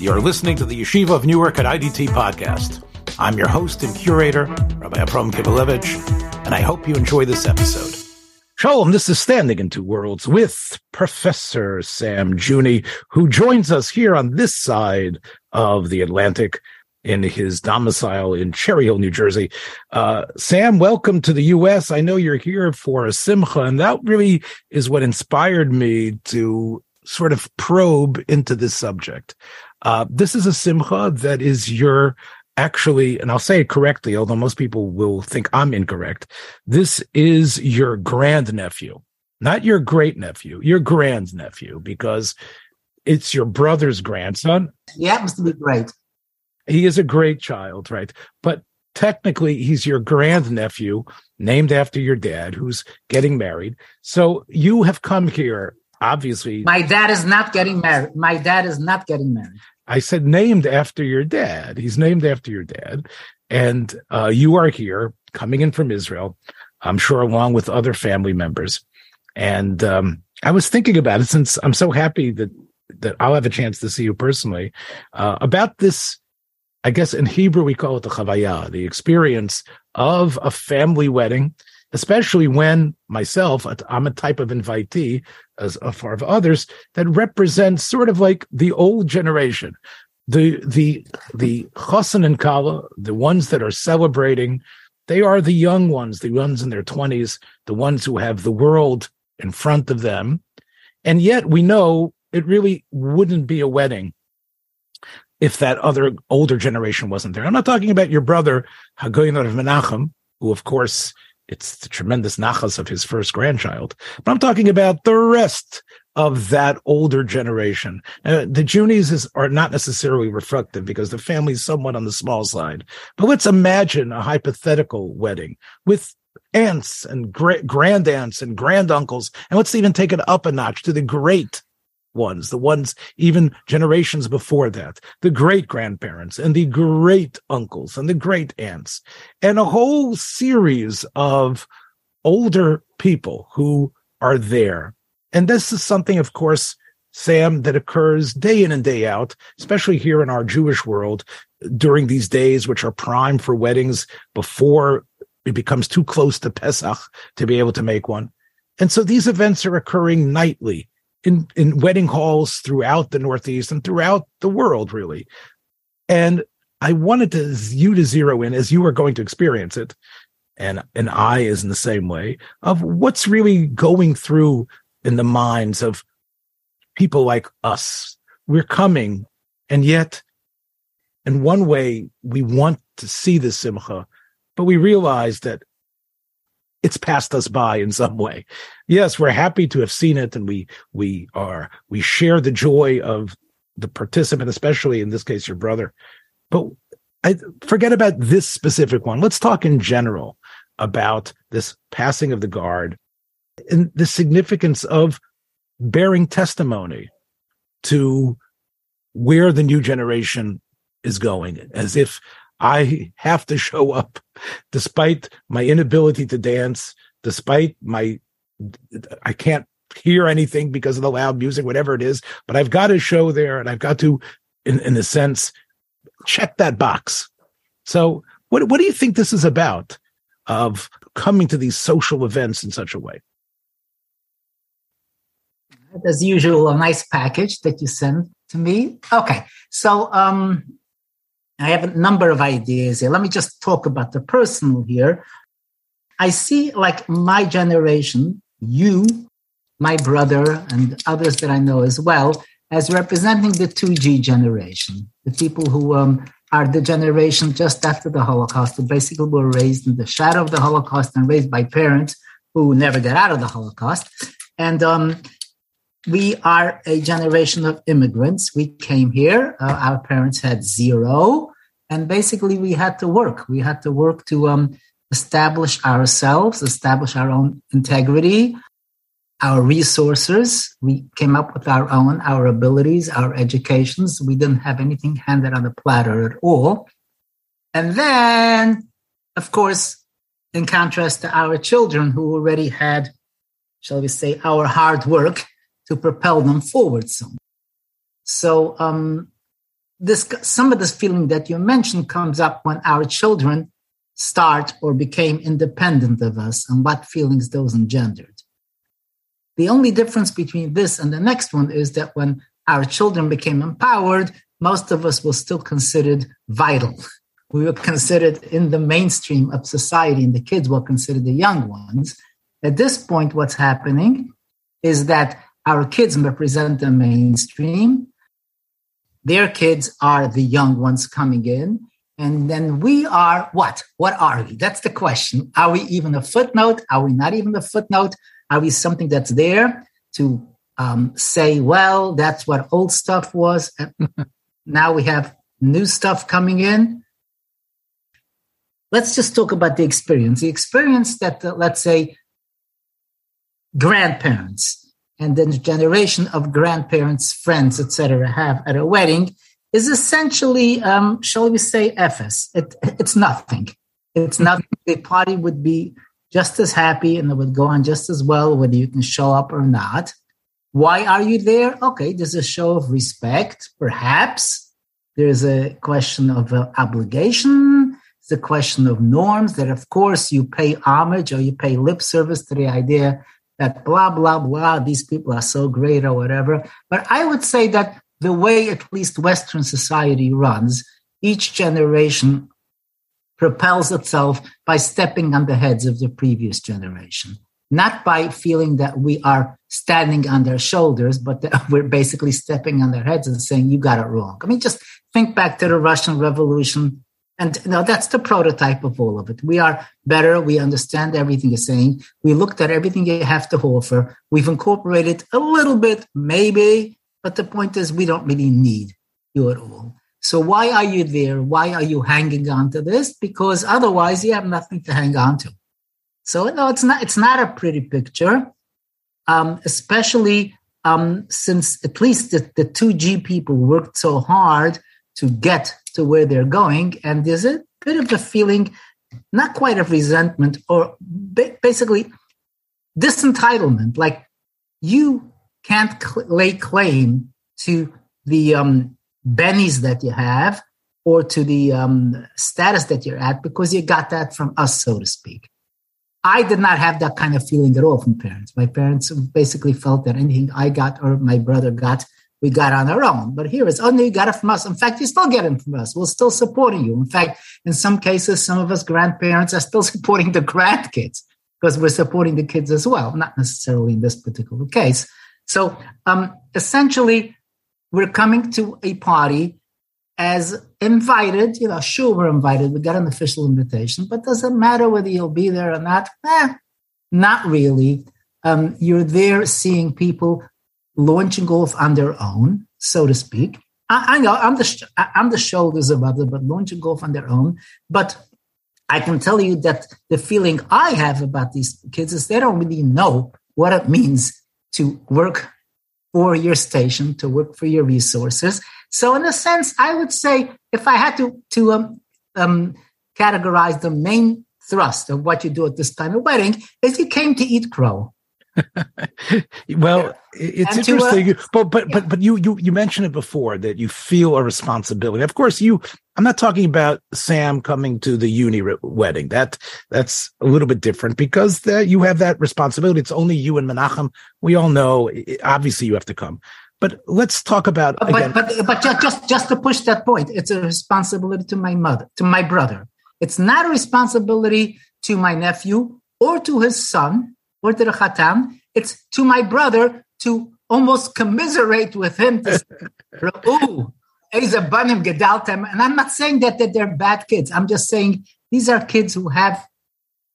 You're listening to the Yeshiva of Newark at IDT podcast. I'm your host and curator, Rabbi Abram Kibalevich, and I hope you enjoy this episode. Shalom, this is Standing in Two Worlds with Professor Sam Juni, who joins us here on this side of the Atlantic in his domicile in Cherry Hill, New Jersey. Uh, Sam, welcome to the U.S. I know you're here for a simcha, and that really is what inspired me to sort of probe into this subject. Uh, this is a simcha that is your actually, and I'll say it correctly, although most people will think I'm incorrect. This is your grandnephew, not your great nephew, your grandnephew, because it's your brother's grandson. He happens to be great. He is a great child, right? But technically, he's your grandnephew, named after your dad, who's getting married. So you have come here obviously my dad is not getting married my dad is not getting married i said named after your dad. He's named after your dad. And uh, you are here coming in from israel i'm sure along with other family members. And um, i was thinking about it since i'm so happy that that i'll have a chance to see you personally uh, about this i guess in hebrew we call it the chavaya the experience of a family wedding especially when myself, I'm a type of invitee, as uh, far of others, that represents sort of like the old generation. The the the chassan and kala, the ones that are celebrating, they are the young ones, the ones in their 20s, the ones who have the world in front of them. And yet we know it really wouldn't be a wedding if that other older generation wasn't there. I'm not talking about your brother, Hagoyin of Menachem, who of course it's the tremendous nachas of his first grandchild. But I'm talking about the rest of that older generation. Uh, the Junis is, are not necessarily reflective because the family's somewhat on the small side. But let's imagine a hypothetical wedding with aunts and gra- grand aunts and granduncles. And let's even take it up a notch to the great ones, the ones even generations before that, the great grandparents and the great uncles and the great aunts, and a whole series of older people who are there. And this is something, of course, Sam, that occurs day in and day out, especially here in our Jewish world during these days, which are prime for weddings before it becomes too close to Pesach to be able to make one. And so these events are occurring nightly in in wedding halls throughout the Northeast and throughout the world, really. And I wanted to you to zero in as you are going to experience it, and and I is in the same way of what's really going through in the minds of people like us. We're coming, and yet, in one way, we want to see the simcha, but we realize that it's passed us by in some way. Yes, we're happy to have seen it, and we we are we share the joy of the participant, especially in this case your brother. But I forget about this specific one. Let's talk in general about this passing of the guard and the significance of bearing testimony to where the new generation is going, as if I have to show up despite my inability to dance, despite my, I can't hear anything because of the loud music, whatever it is, but I've got to show there and I've got to, in, in a sense, check that box. So what, what do you think this is about of coming to these social events in such a way? As usual, a nice package that you send to me. Okay. So, um, I have a number of ideas here. Let me just talk about the personal here. I see like my generation, you, my brother, and others that I know as well, as representing the 2G generation, the people who um, are the generation just after the Holocaust, who basically were raised in the shadow of the Holocaust and raised by parents who never got out of the Holocaust. And um, we are a generation of immigrants. We came here. Uh, our parents had zero, and basically we had to work. We had to work to um, establish ourselves, establish our own integrity, our resources. We came up with our own, our abilities, our educations. We didn't have anything handed on a platter at all. And then, of course, in contrast to our children who already had, shall we say, our hard work to propel them forward some. So um, this some of this feeling that you mentioned comes up when our children start or became independent of us and what feelings those engendered. The only difference between this and the next one is that when our children became empowered, most of us were still considered vital. We were considered in the mainstream of society, and the kids were considered the young ones. At this point, what's happening is that our kids represent the mainstream. Their kids are the young ones coming in. And then we are what? What are we? That's the question. Are we even a footnote? Are we not even a footnote? Are we something that's there to um, say, well, that's what old stuff was? now we have new stuff coming in. Let's just talk about the experience. The experience that, uh, let's say, grandparents and then the generation of grandparents, friends, etc., have at a wedding is essentially, um, shall we say, efes. It, it's nothing. It's nothing. the party would be just as happy and it would go on just as well whether you can show up or not. Why are you there? Okay, there's a show of respect, perhaps. There's a question of uh, obligation. It's a question of norms that, of course, you pay homage or you pay lip service to the idea that blah, blah, blah, these people are so great or whatever. But I would say that the way at least Western society runs, each generation propels itself by stepping on the heads of the previous generation, not by feeling that we are standing on their shoulders, but that we're basically stepping on their heads and saying, you got it wrong. I mean, just think back to the Russian Revolution. And now that's the prototype of all of it. We are better. We understand everything you're saying. We looked at everything you have to offer. We've incorporated a little bit, maybe, but the point is we don't really need you at all. So why are you there? Why are you hanging on to this? Because otherwise you have nothing to hang on to. So no, it's not. It's not a pretty picture, um, especially um, since at least the, the two G people worked so hard to get to where they're going, and there's a bit of a feeling, not quite of resentment, or ba- basically disentitlement. Like you can't cl- lay claim to the um, bennies that you have or to the um, status that you're at because you got that from us, so to speak. I did not have that kind of feeling at all from parents. My parents basically felt that anything I got or my brother got, we got on our own. But here is, oh no, you got it from us. In fact, you still get it from us. We're still supporting you. In fact, in some cases, some of us grandparents are still supporting the grandkids because we're supporting the kids as well, not necessarily in this particular case. So um, essentially, we're coming to a party as invited. You know, sure, we're invited. We got an official invitation, but does it matter whether you'll be there or not? Eh, not really. Um, you're there seeing people launching off on their own, so to speak. I, I know I'm the I'm the shoulders of others, but launching off on their own. But I can tell you that the feeling I have about these kids is they don't really know what it means to work for your station, to work for your resources. So, in a sense, I would say if I had to to um, um, categorize the main thrust of what you do at this kind of wedding, is you came to eat crow. well, it's and interesting, but but but but you you you mentioned it before that you feel a responsibility. Of course, you. I'm not talking about Sam coming to the Juni wedding. That that's a little bit different because that you have that responsibility. It's only you and Menachem. We all know. Obviously, you have to come. But let's talk about. But again. but, but just, just just to push that point, it's a responsibility to my mother, to my brother. It's not a responsibility to my nephew or to his son or to the Khatam. It's to my brother to almost commiserate with him. To. And I'm not saying that, that they're bad kids. I'm just saying these are kids who have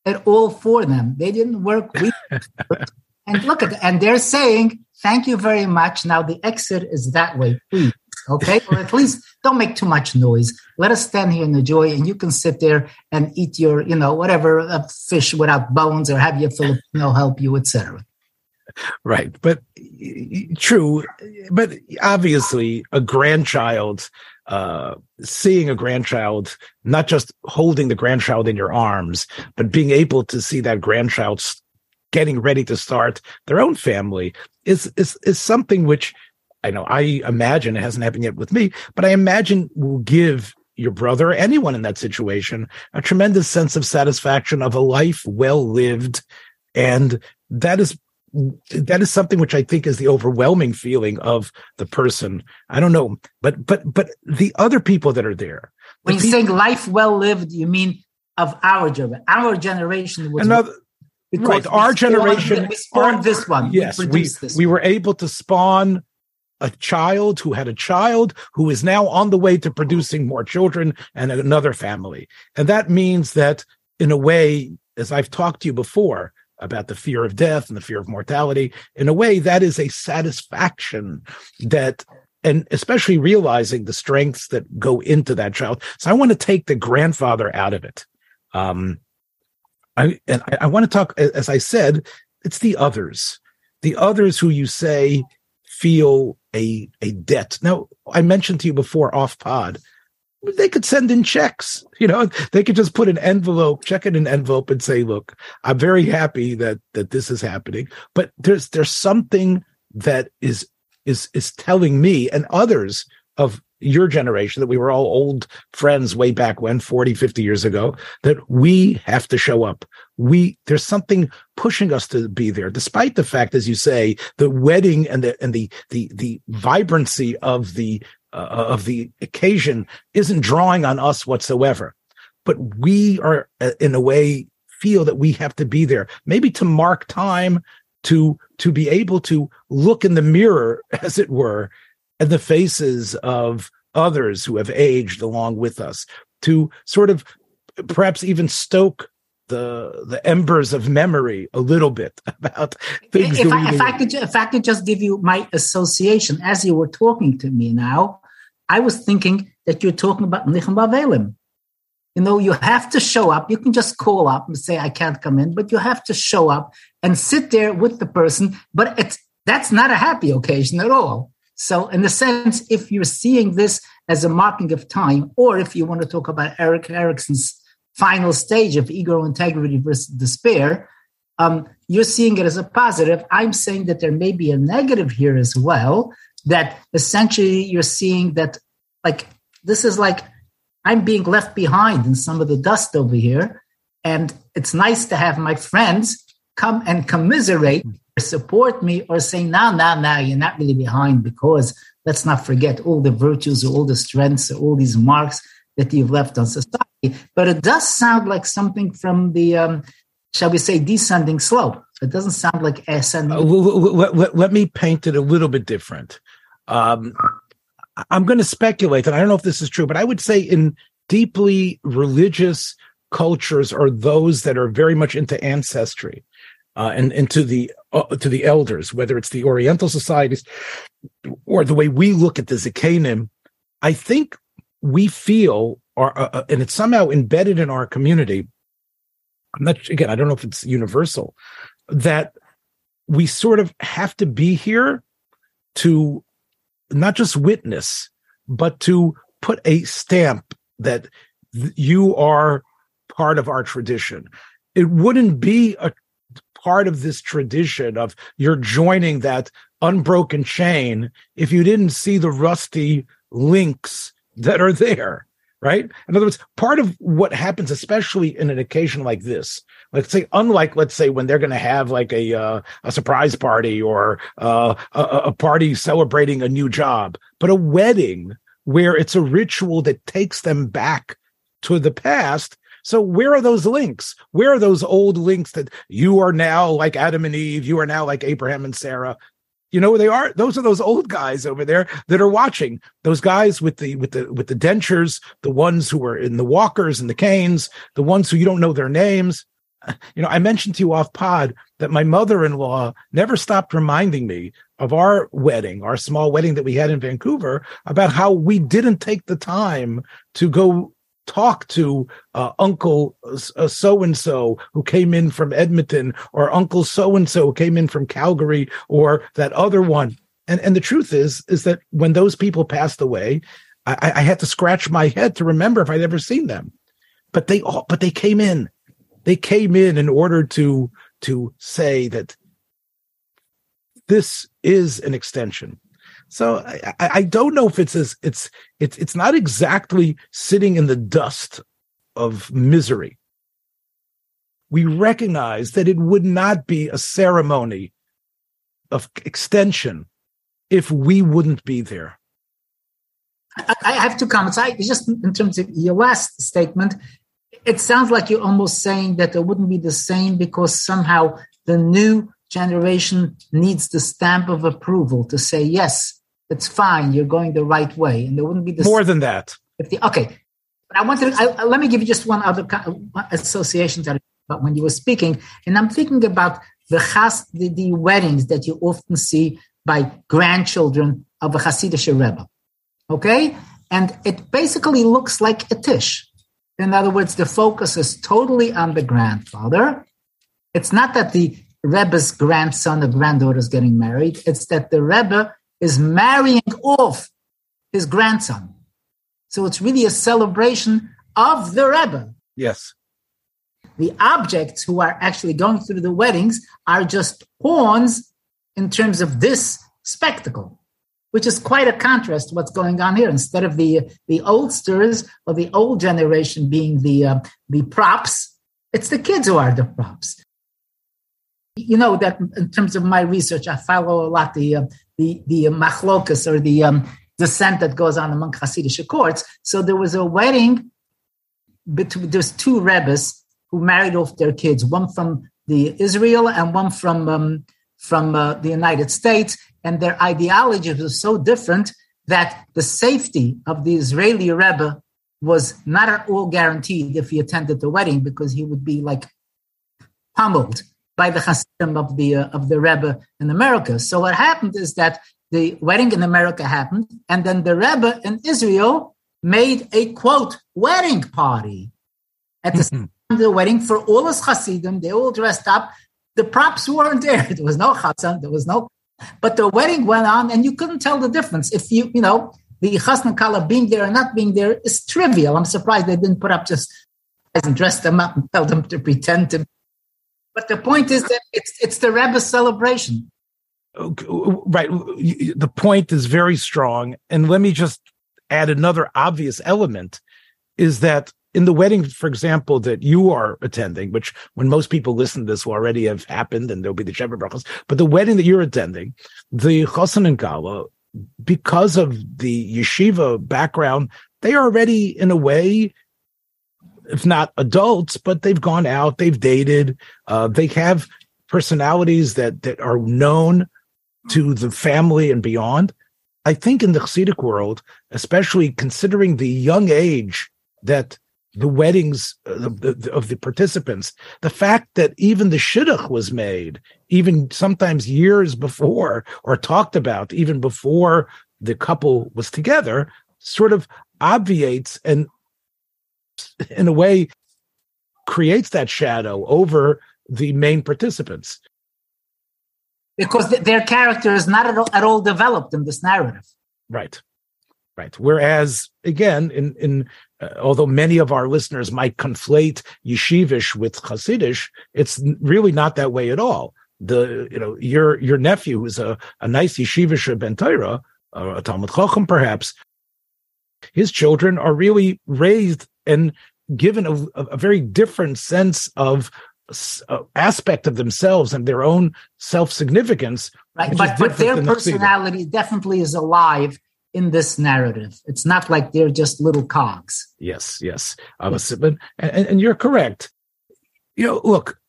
it all for them. They didn't work. and look at and they're saying, thank you very much. Now the exit is that way, please. Okay. or at least don't make too much noise. Let us stand here and enjoy, and you can sit there and eat your, you know, whatever uh, fish without bones, or have your Filipino help you, etc. Right, but true, but obviously a grandchild, uh, seeing a grandchild, not just holding the grandchild in your arms, but being able to see that grandchild getting ready to start their own family is is is something which I know I imagine it hasn't happened yet with me, but I imagine will give your brother anyone in that situation a tremendous sense of satisfaction of a life well lived. And that is that is something which I think is the overwhelming feeling of the person. I don't know, but but but the other people that are there. When you're saying life well lived, you mean of our generation. Our generation was another right. Our generation we spawned this one. Yes, we, we, we were able to spawn a child who had a child who is now on the way to producing more children and another family. And that means that in a way, as I've talked to you before about the fear of death and the fear of mortality, in a way, that is a satisfaction that and especially realizing the strengths that go into that child. So I want to take the grandfather out of it. Um, I and I, I want to talk, as I said, it's the others, the others who you say feel a a debt. Now, I mentioned to you before off pod, they could send in checks. You know, they could just put an envelope, check in an envelope, and say, "Look, I'm very happy that that this is happening." But there's there's something that is is is telling me and others of your generation that we were all old friends way back when 40 50 years ago that we have to show up we there's something pushing us to be there despite the fact as you say the wedding and the and the the the vibrancy of the uh, of the occasion isn't drawing on us whatsoever. But we are uh, in a way feel that we have to be there maybe to mark time to to be able to look in the mirror as it were and the faces of others who have aged along with us to sort of perhaps even stoke the the embers of memory a little bit about things. If, I, if I, could, if I could just give you my association as you were talking to me now, I was thinking that you're talking about Nichum Aveilim. You know, you have to show up. You can just call up and say, "I can't come in," but you have to show up and sit there with the person. But it's that's not a happy occasion at all. So, in a sense, if you're seeing this as a marking of time, or if you want to talk about Erik Erikson's final stage of ego integrity versus despair, um, you're seeing it as a positive. I'm saying that there may be a negative here as well. That essentially you're seeing that, like, this is like I'm being left behind in some of the dust over here. And it's nice to have my friends come and commiserate or support me or say, no, no, no, you're not really behind because let's not forget all the virtues, all the strengths, all these marks that you've left on society. But it does sound like something from the, um, shall we say, descending slope. It doesn't sound like ascending. Uh, let, let, me paint it a little bit different. Um, I'm going to speculate, and I don't know if this is true, but I would say in deeply religious cultures are those that are very much into ancestry uh, and, and to the uh, to the elders, whether it's the Oriental societies or the way we look at the Zakanim, I think we feel, or uh, uh, and it's somehow embedded in our community. I'm not again. I don't know if it's universal that we sort of have to be here to not just witness, but to put a stamp that th- you are part of our tradition. It wouldn't be a part of this tradition of you're joining that unbroken chain if you didn't see the rusty links that are there right in other words part of what happens especially in an occasion like this let's say unlike let's say when they're going to have like a uh, a surprise party or uh, a, a party celebrating a new job but a wedding where it's a ritual that takes them back to the past so where are those links? Where are those old links that you are now like Adam and Eve? You are now like Abraham and Sarah. You know they are? Those are those old guys over there that are watching. Those guys with the with the with the dentures, the ones who are in the walkers and the canes, the ones who you don't know their names. You know, I mentioned to you off pod that my mother-in-law never stopped reminding me of our wedding, our small wedding that we had in Vancouver, about how we didn't take the time to go talk to uh, Uncle so and so who came in from Edmonton, or Uncle so and so came in from Calgary, or that other one. And and the truth is, is that when those people passed away, I, I had to scratch my head to remember if I'd ever seen them. But they all, but they came in. They came in in order to to say that this is an extension. So I, I don't know if it's as it's it's it's not exactly sitting in the dust of misery. We recognize that it would not be a ceremony of extension if we wouldn't be there. I have two comments. I just in terms of your last statement, it sounds like you're almost saying that it wouldn't be the same because somehow the new generation needs the stamp of approval to say yes, it's fine, you're going the right way, and there wouldn't be the more than that. If the, okay, but I wanted. I, let me give you just one other association that when you were speaking, and I'm thinking about the chas, the, the weddings that you often see by grandchildren of a Hasidic Rebbe. Okay? And it basically looks like a tish. In other words, the focus is totally on the grandfather. It's not that the Rebbe's grandson or granddaughter is getting married, it's that the Rebbe is marrying off his grandson. So it's really a celebration of the Rebbe. Yes. The objects who are actually going through the weddings are just pawns in terms of this spectacle which is quite a contrast to what's going on here. Instead of the the oldsters or the old generation being the uh, the props, it's the kids who are the props. You know that in terms of my research, I follow a lot the uh, the the machlokas or the um, dissent that goes on among Hasidic courts. So there was a wedding between there's two rebbes who married off their kids, one from the Israel and one from um, from uh, the United States, and their ideologies were so different that the safety of the Israeli Rebbe was not at all guaranteed if he attended the wedding because he would be like pummeled by the Hasidim of the uh, of the Rebbe in America. So what happened is that the wedding in America happened, and then the Rebbe in Israel made a quote wedding party at the, mm-hmm. the wedding for all his Hasidim. They all dressed up. The props weren't there. There was no chassan. There was no but the wedding went on, and you couldn't tell the difference. If you, you know, the chasna kala being there or not being there is trivial. I'm surprised they didn't put up just and dress them up and tell them to pretend to. But the point is that it's it's the Rebbe celebration. Right. The point is very strong. And let me just add another obvious element is that in the wedding, for example, that you are attending, which when most people listen to this will already have happened and there'll be the Sheva Brachos, but the wedding that you're attending, the Chosan and Kala, because of the yeshiva background, they are already in a way, if not adults, but they've gone out, they've dated, uh, they have personalities that, that are known to the family and beyond. I think in the Hasidic world, especially considering the young age that the weddings of the, of the, participants, the fact that even the shidduch was made, even sometimes years before, or talked about even before the couple was together, sort of obviates and, in a way, creates that shadow over the main participants. Because th- their character is not at all, at all developed in this narrative. Right. Right. Whereas, again, in in uh, although many of our listeners might conflate yeshivish with Hasidish, it's really not that way at all. The you know your your nephew who's a, a nice yeshivish ben Torah, a Talmud Chacham perhaps, his children are really raised and given a, a very different sense of uh, aspect of themselves and their own self significance. Right, but, but their personality definitely is alive in this narrative. It's not like they're just little cogs. Yes, yes. yes. And, and you're correct. You know, look,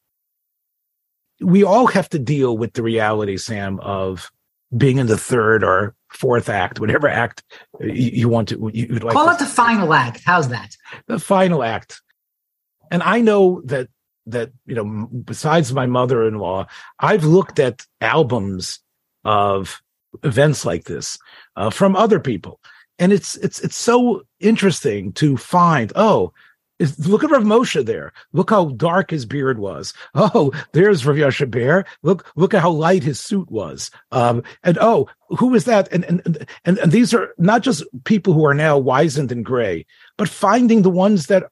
we all have to deal with the reality, Sam, of being in the third or fourth act, whatever act you, you want to. You'd like Call it the final act. How's that? The final act. And I know that that you know, besides my mother-in-law, I've looked at albums of events like this uh, from other people. And it's it's it's so interesting to find. Oh, look at Rav Moshe there. Look how dark his beard was. Oh, there's Rav Yasha Bear. Look look at how light his suit was. Um, and oh, who is that? And, and and and these are not just people who are now wizened and gray, but finding the ones that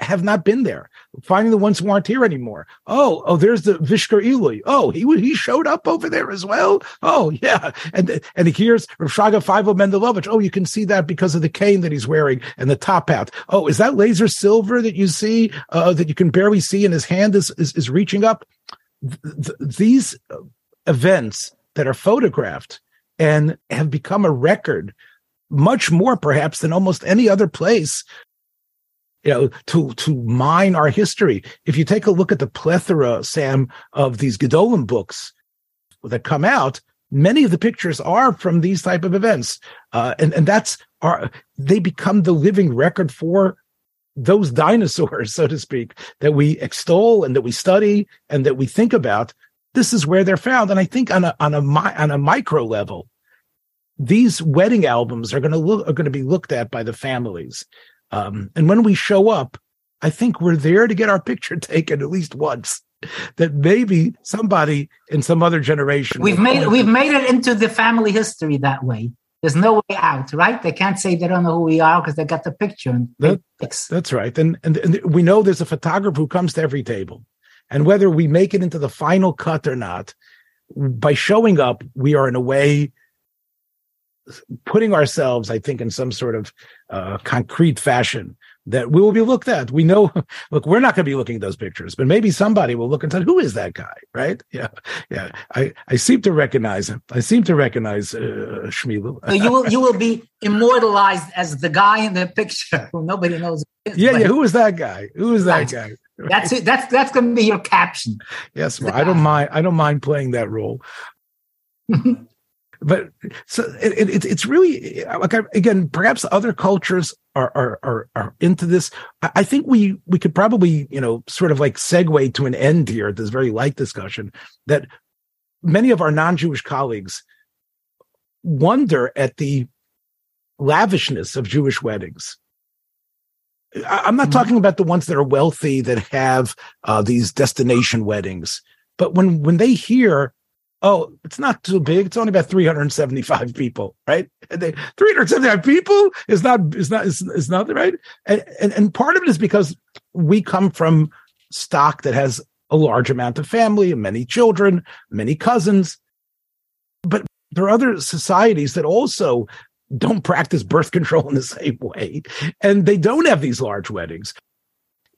have not been there. Finding the ones who aren't here anymore. Oh, oh, there's the Vishker Eloi. Oh, he he showed up over there as well. Oh, yeah. And and here's Rav Feivel Mendlowitz. Oh, you can see that because of the cane that he's wearing and the top hat. Oh, is that laser silver that you see uh, that you can barely see and his hand is is, is reaching up? Th- th- these events that are photographed and have become a record much more perhaps than almost any other place you know, to to mine our history. If you take a look at the plethora, Sam, of these Gedolim books that come out, many of the pictures are from these type of events, uh, and and that's our they become the living record for those dinosaurs, so to speak, that we extol and that we study and that we think about. This is where they're found, and I think on a on a on a micro level, these wedding albums are going to look are going to be looked at by the families um, and when we show up, I think we're there to get our picture taken at least once. That maybe somebody in some other generation. We've made we've made it into the family history that way. There's no way out, right? They can't say they don't know who we are because they got the picture. That, that's right, and, and and we know there's a photographer who comes to every table, and whether we make it into the final cut or not, by showing up, we are in a way putting ourselves, I think, in some sort of uh, concrete fashion that we will be looked at. We know, look, we're not going to be looking at those pictures, but maybe somebody will look and say, "Who is that guy?" Right? Yeah, yeah. I, I seem to recognize him. I seem to recognize uh, Shmilu. so you will you will be immortalized as the guy in the picture who nobody knows. Is, yeah, yeah. Who is that guy? Who is that right. guy? Right? That's it. That's that's going to be your caption. Yes, well, I don't mind. I don't mind playing that role. but so it, it, it's really like again perhaps other cultures are, are are are into this i think we we could probably you know sort of like segue to an end here at this very light discussion that many of our non-jewish colleagues wonder at the lavishness of jewish weddings i'm not mm-hmm. talking about the ones that are wealthy that have uh, these destination weddings but when when they hear oh, it's not too big. It's only about 375 people, right? And they, 375 people is not is not is, is not right. And, and and part of it is because we come from stock that has a large amount of family, many children, many cousins. But there are other societies that also don't practice birth control in the same way, and they don't have these large weddings.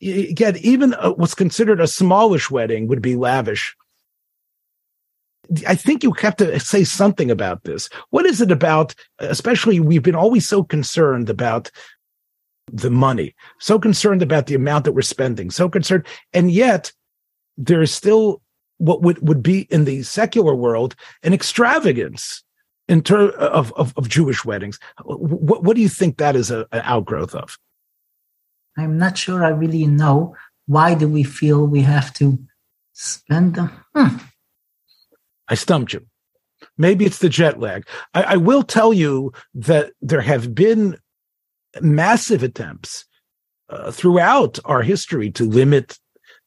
Again, even uh, what's considered a smallish wedding would be lavish I think you have to say something about this. What is it about, especially we've been always so concerned about the money, so concerned about the amount that we're spending, so concerned. And yet there is still what would, would be in the secular world an extravagance in terms of, of, of, Jewish weddings. What, what do you think that is a, an outgrowth of? I'm not sure I really know. Why do we feel we have to spend them? Hmm. I stumped you. Maybe it's the jet lag. I, I will tell you that there have been massive attempts uh, throughout our history to limit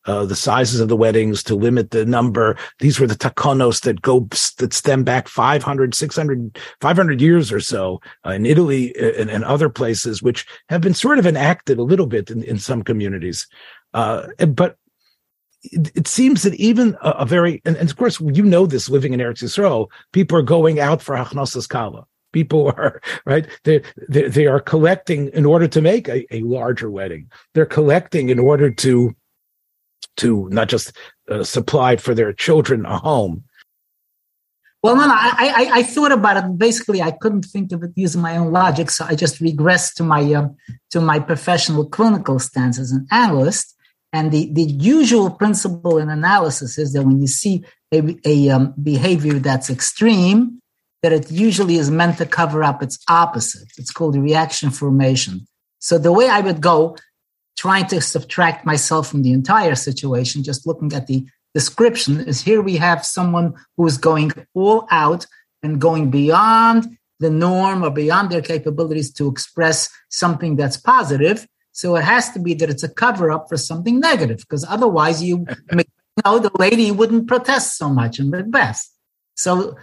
uh, the sizes of the weddings, to limit the number. These were the takonos that go that stem back 500, 600, 500 years or so uh, in Italy uh, and, and, other places, which have been sort of enacted a little bit in, in some communities. Uh, but it, seems that even a, a very, and, and, of course, you know this living in Eretz Yisrael, people are going out for Hachnosas Kala. People are, right? They, they, they are collecting in order to make a, a larger wedding. They're collecting in order to, to not just uh, supply for their children a home. Well, no, no, I, I, I, thought about it. Basically, I couldn't think of it using my own logic, so I just regressed to my um, to my professional clinical stance as an analyst. And the, the usual principle in analysis is that when you see a, a um, behavior that's extreme, that it usually is meant to cover up its opposite. It's called reaction formation. So the way I would go, trying to subtract myself from the entire situation, just looking at the description, is here we have someone who is going all out and going beyond the norm or beyond their capabilities to express something that's positive. So it has to be that it's a cover up for something negative, because otherwise you, know, the lady wouldn't protest so much in Macbeth. So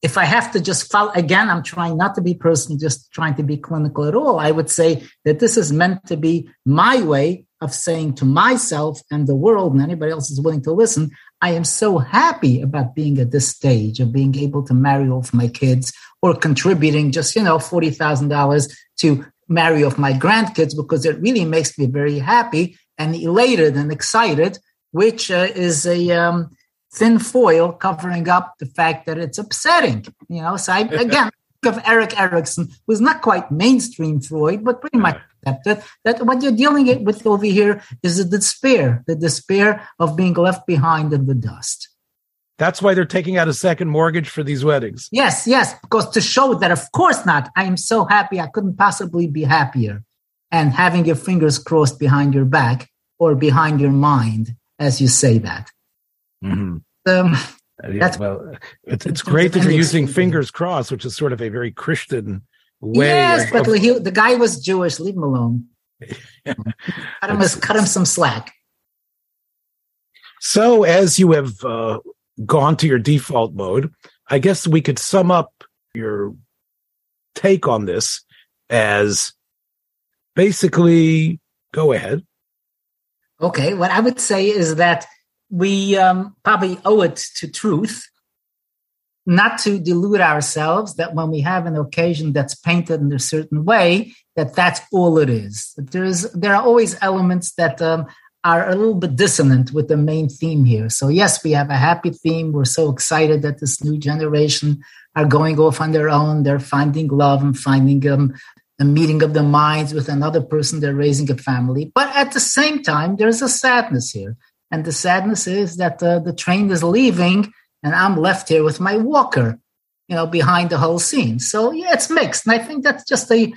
if I have to just follow again, I'm trying not to be personal, just trying to be clinical at all. I would say that this is meant to be my way of saying to myself and the world and anybody else is willing to listen, I am so happy about being at this stage of being able to marry off my kids or contributing just, you know, $40,000 to marry off my grandkids because it really makes me very happy and elated and excited, which uh, is a um, thin foil covering up the fact that it's upsetting. You know, so I, again, of Erik Erikson, who's not quite mainstream Freud, but pretty much accepted, that what you're dealing with over here is the despair, the despair of being left behind in the dust. That's why they're taking out a second mortgage for these weddings. Yes, yes, because to show that, of course not. I am so happy. I couldn't possibly be happier. And having your fingers crossed behind your back or behind your mind as you say that. Mm-hmm. Um, uh, yeah, well, it's, it's great that you're using fingers crossed, which is sort of a very Christian way. Yes, but he, the guy was Jewish. Leave him alone. cut, him, cut him some slack. So, as you have uh, gone to your default mode, I guess we could sum up your take on this as basically go ahead. Okay, what I would say is that we um, probably owe it to truth not to delude ourselves that when we have an occasion that's painted in a certain way that that's all it is there's there are always elements that um, are a little bit dissonant with the main theme here. So yes we have a happy theme. We're so excited that this new generation are going off on their own. They're finding love and finding um, a meeting of the minds with another person. They're raising a family. But at the same time there's a sadness here. And the sadness is that uh, the train is leaving and I'm left here with my walker, you know, behind the whole scene. So yeah, it's mixed. And I think that's just a,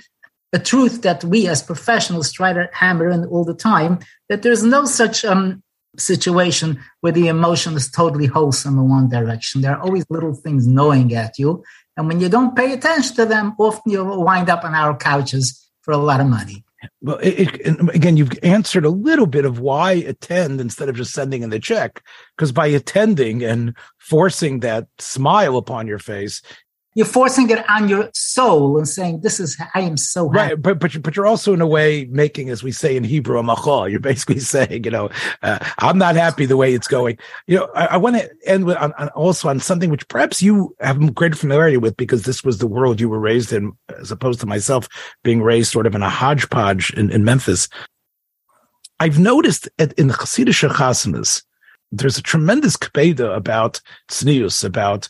a truth that we as professionals try to hammer in all the time, that there's no such um, situation where the emotion is totally wholesome in one direction. There are always little things gnawing at you. And when you don't pay attention to them, often you'll wind up on our couches for a lot of money. Well, it, it, again, you've answered a little bit of why attend instead of just sending in the check. Because by attending and forcing that smile upon your face, you're forcing it on your soul and saying, "This is I am so happy." Right, but but you're, but you're also in a way making, as we say in Hebrew, a machal. You're basically saying, you know, uh, I'm not happy the way it's going. You know, I, I want to end with on, on also on something which perhaps you have greater familiarity with because this was the world you were raised in, as opposed to myself being raised sort of in a hodgepodge in, in Memphis. I've noticed at, in the Hasidic chasanas, there's a tremendous kpeda about tznius, about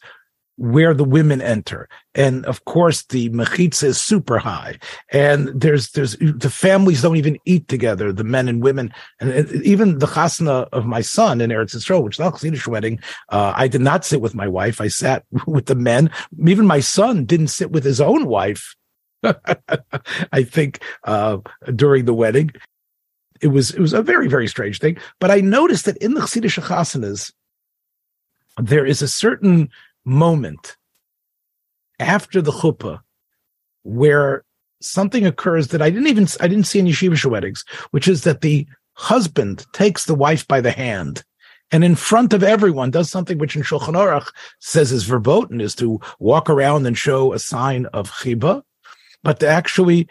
where the women enter. And of course, the mechitza is super high. And there's, there's, the families don't even eat together, the men and women. And even the chasna of my son in Eretz Yisrael, which is not Chassidish wedding, uh, I did not sit with my wife. I sat with the men. Even my son didn't sit with his own wife. I think, uh, during the wedding. It was, it was a very, very strange thing. But I noticed that in the Chassidish chasanas, there is a certain moment after the chuppah where something occurs that I didn't even I didn't see in yeshivish weddings, which is that the husband takes the wife by the hand and in front of everyone does something which in Shulchan Aruch says is verboten, is to walk around and show a sign of chiba, but to actually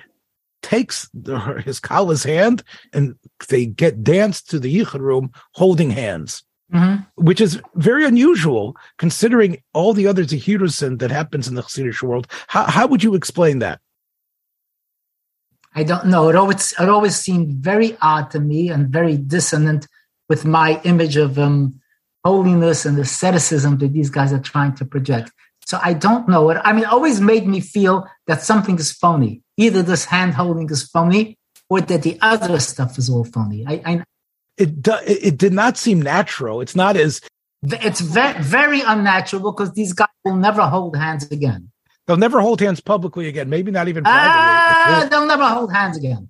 takes the, his kala's hand and they get danced to the yichud room holding hands mm-hmm. which is very unusual considering all the other Zehirusin that happens in the Hasidic world. How, how would you explain that? I don't know. It always it always seemed very odd to me and very dissonant with my image of um, holiness and asceticism that these guys are trying to project. So I don't know. It I mean, it always made me feel that something is phony. Either this hand holding is phony, or that the other stuff is all phony. I, I it it did not seem natural. It's not as it's very very unnatural because these guys will never hold hands again. They'll never hold hands publicly again. Maybe not even privately. Ah, they'll never hold hands again.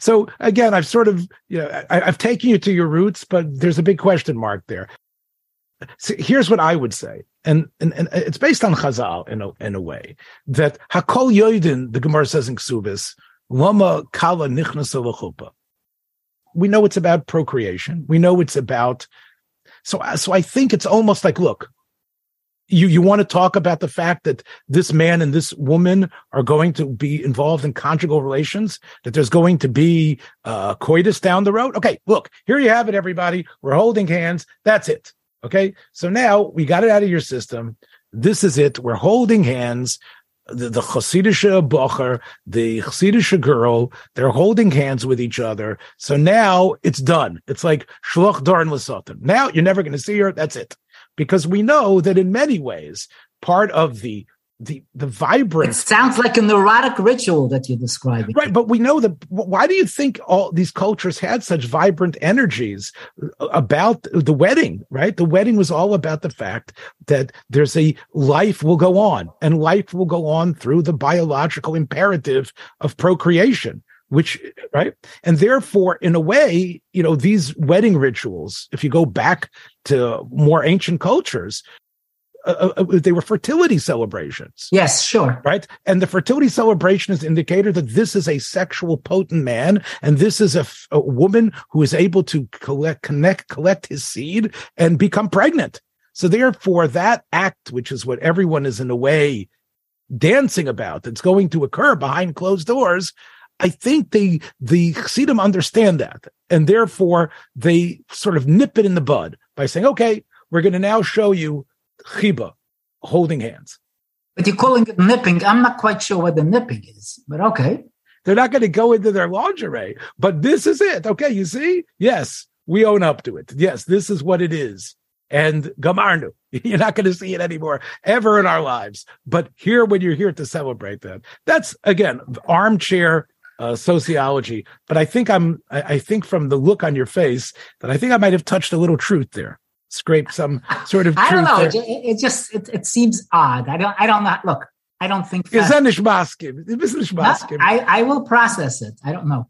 so again, I've sort of you know I, have taken you to your roots, but there's a big question mark there. So here's what I would say, and, and and it's based on Chazal in a in a way that Hakol Yoidin, the Gemara says in Ksubis, Lama Kala Nichnas we know it's about procreation. We know it's about so so I think it's almost like look, you you want to talk about the fact that this man and this woman are going to be involved in conjugal relations that there's going to be uh coitus down the road? Okay look here you have it everybody. We're holding hands. That's it. Okay? So now we got it out of your system. This is it. We're holding hands the, the Hasidische Bocher, the Hasidische girl, they're holding hands with each other. So now it's done. It's like Shloch Dorn Lesothan. Now you're never going to see her. That's it because we know that in many ways, part of the the the vibrant it sounds like a neurotic ritual that you're describing. Right but we know that why do you think all these cultures had such vibrant energies uh, about the wedding right? The wedding was all about the fact that there's a life will go on and life will go on through the biological imperative of procreation which right? And therefore in a way you know these wedding rituals if you go back to more ancient cultures uh, uh, uh, they were fertility celebrations. Yes sure. Right? And the fertility celebration is an indicator that this is a sexual potent man and this is a, a woman who is able to collect connect collect his seed and become pregnant. So therefore that act which is what everyone is in a way dancing about that's going to occur behind closed doors I think they the Chassidim understand that, and therefore they sort of nip it in the bud by saying, "Okay, we're going to now show you chiba, holding hands." But you're calling it nipping. I'm not quite sure what the nipping is, but okay. They're not going to go into their lingerie, but this is it. Okay, you see? Yes, we own up to it. Yes, this is what it is. And Gamarnu, you're not going to see it anymore ever in our lives. But here, when you're here to celebrate that, that's again armchair uh, sociology, but I think I'm, I, I, think from the look on your face that I think I might have touched a little truth there, scraped some sort of. I don't know. It, it, just it, it, seems odd. I don't. I don't know. Look, I don't think. That, I I will process it. I don't know.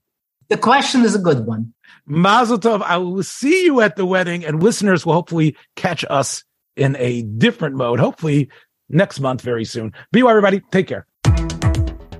The question is a good one. Mazel tov. I will see you at the wedding, and listeners will hopefully catch us in a different mode. Hopefully next month, very soon. Be well, everybody. Take care.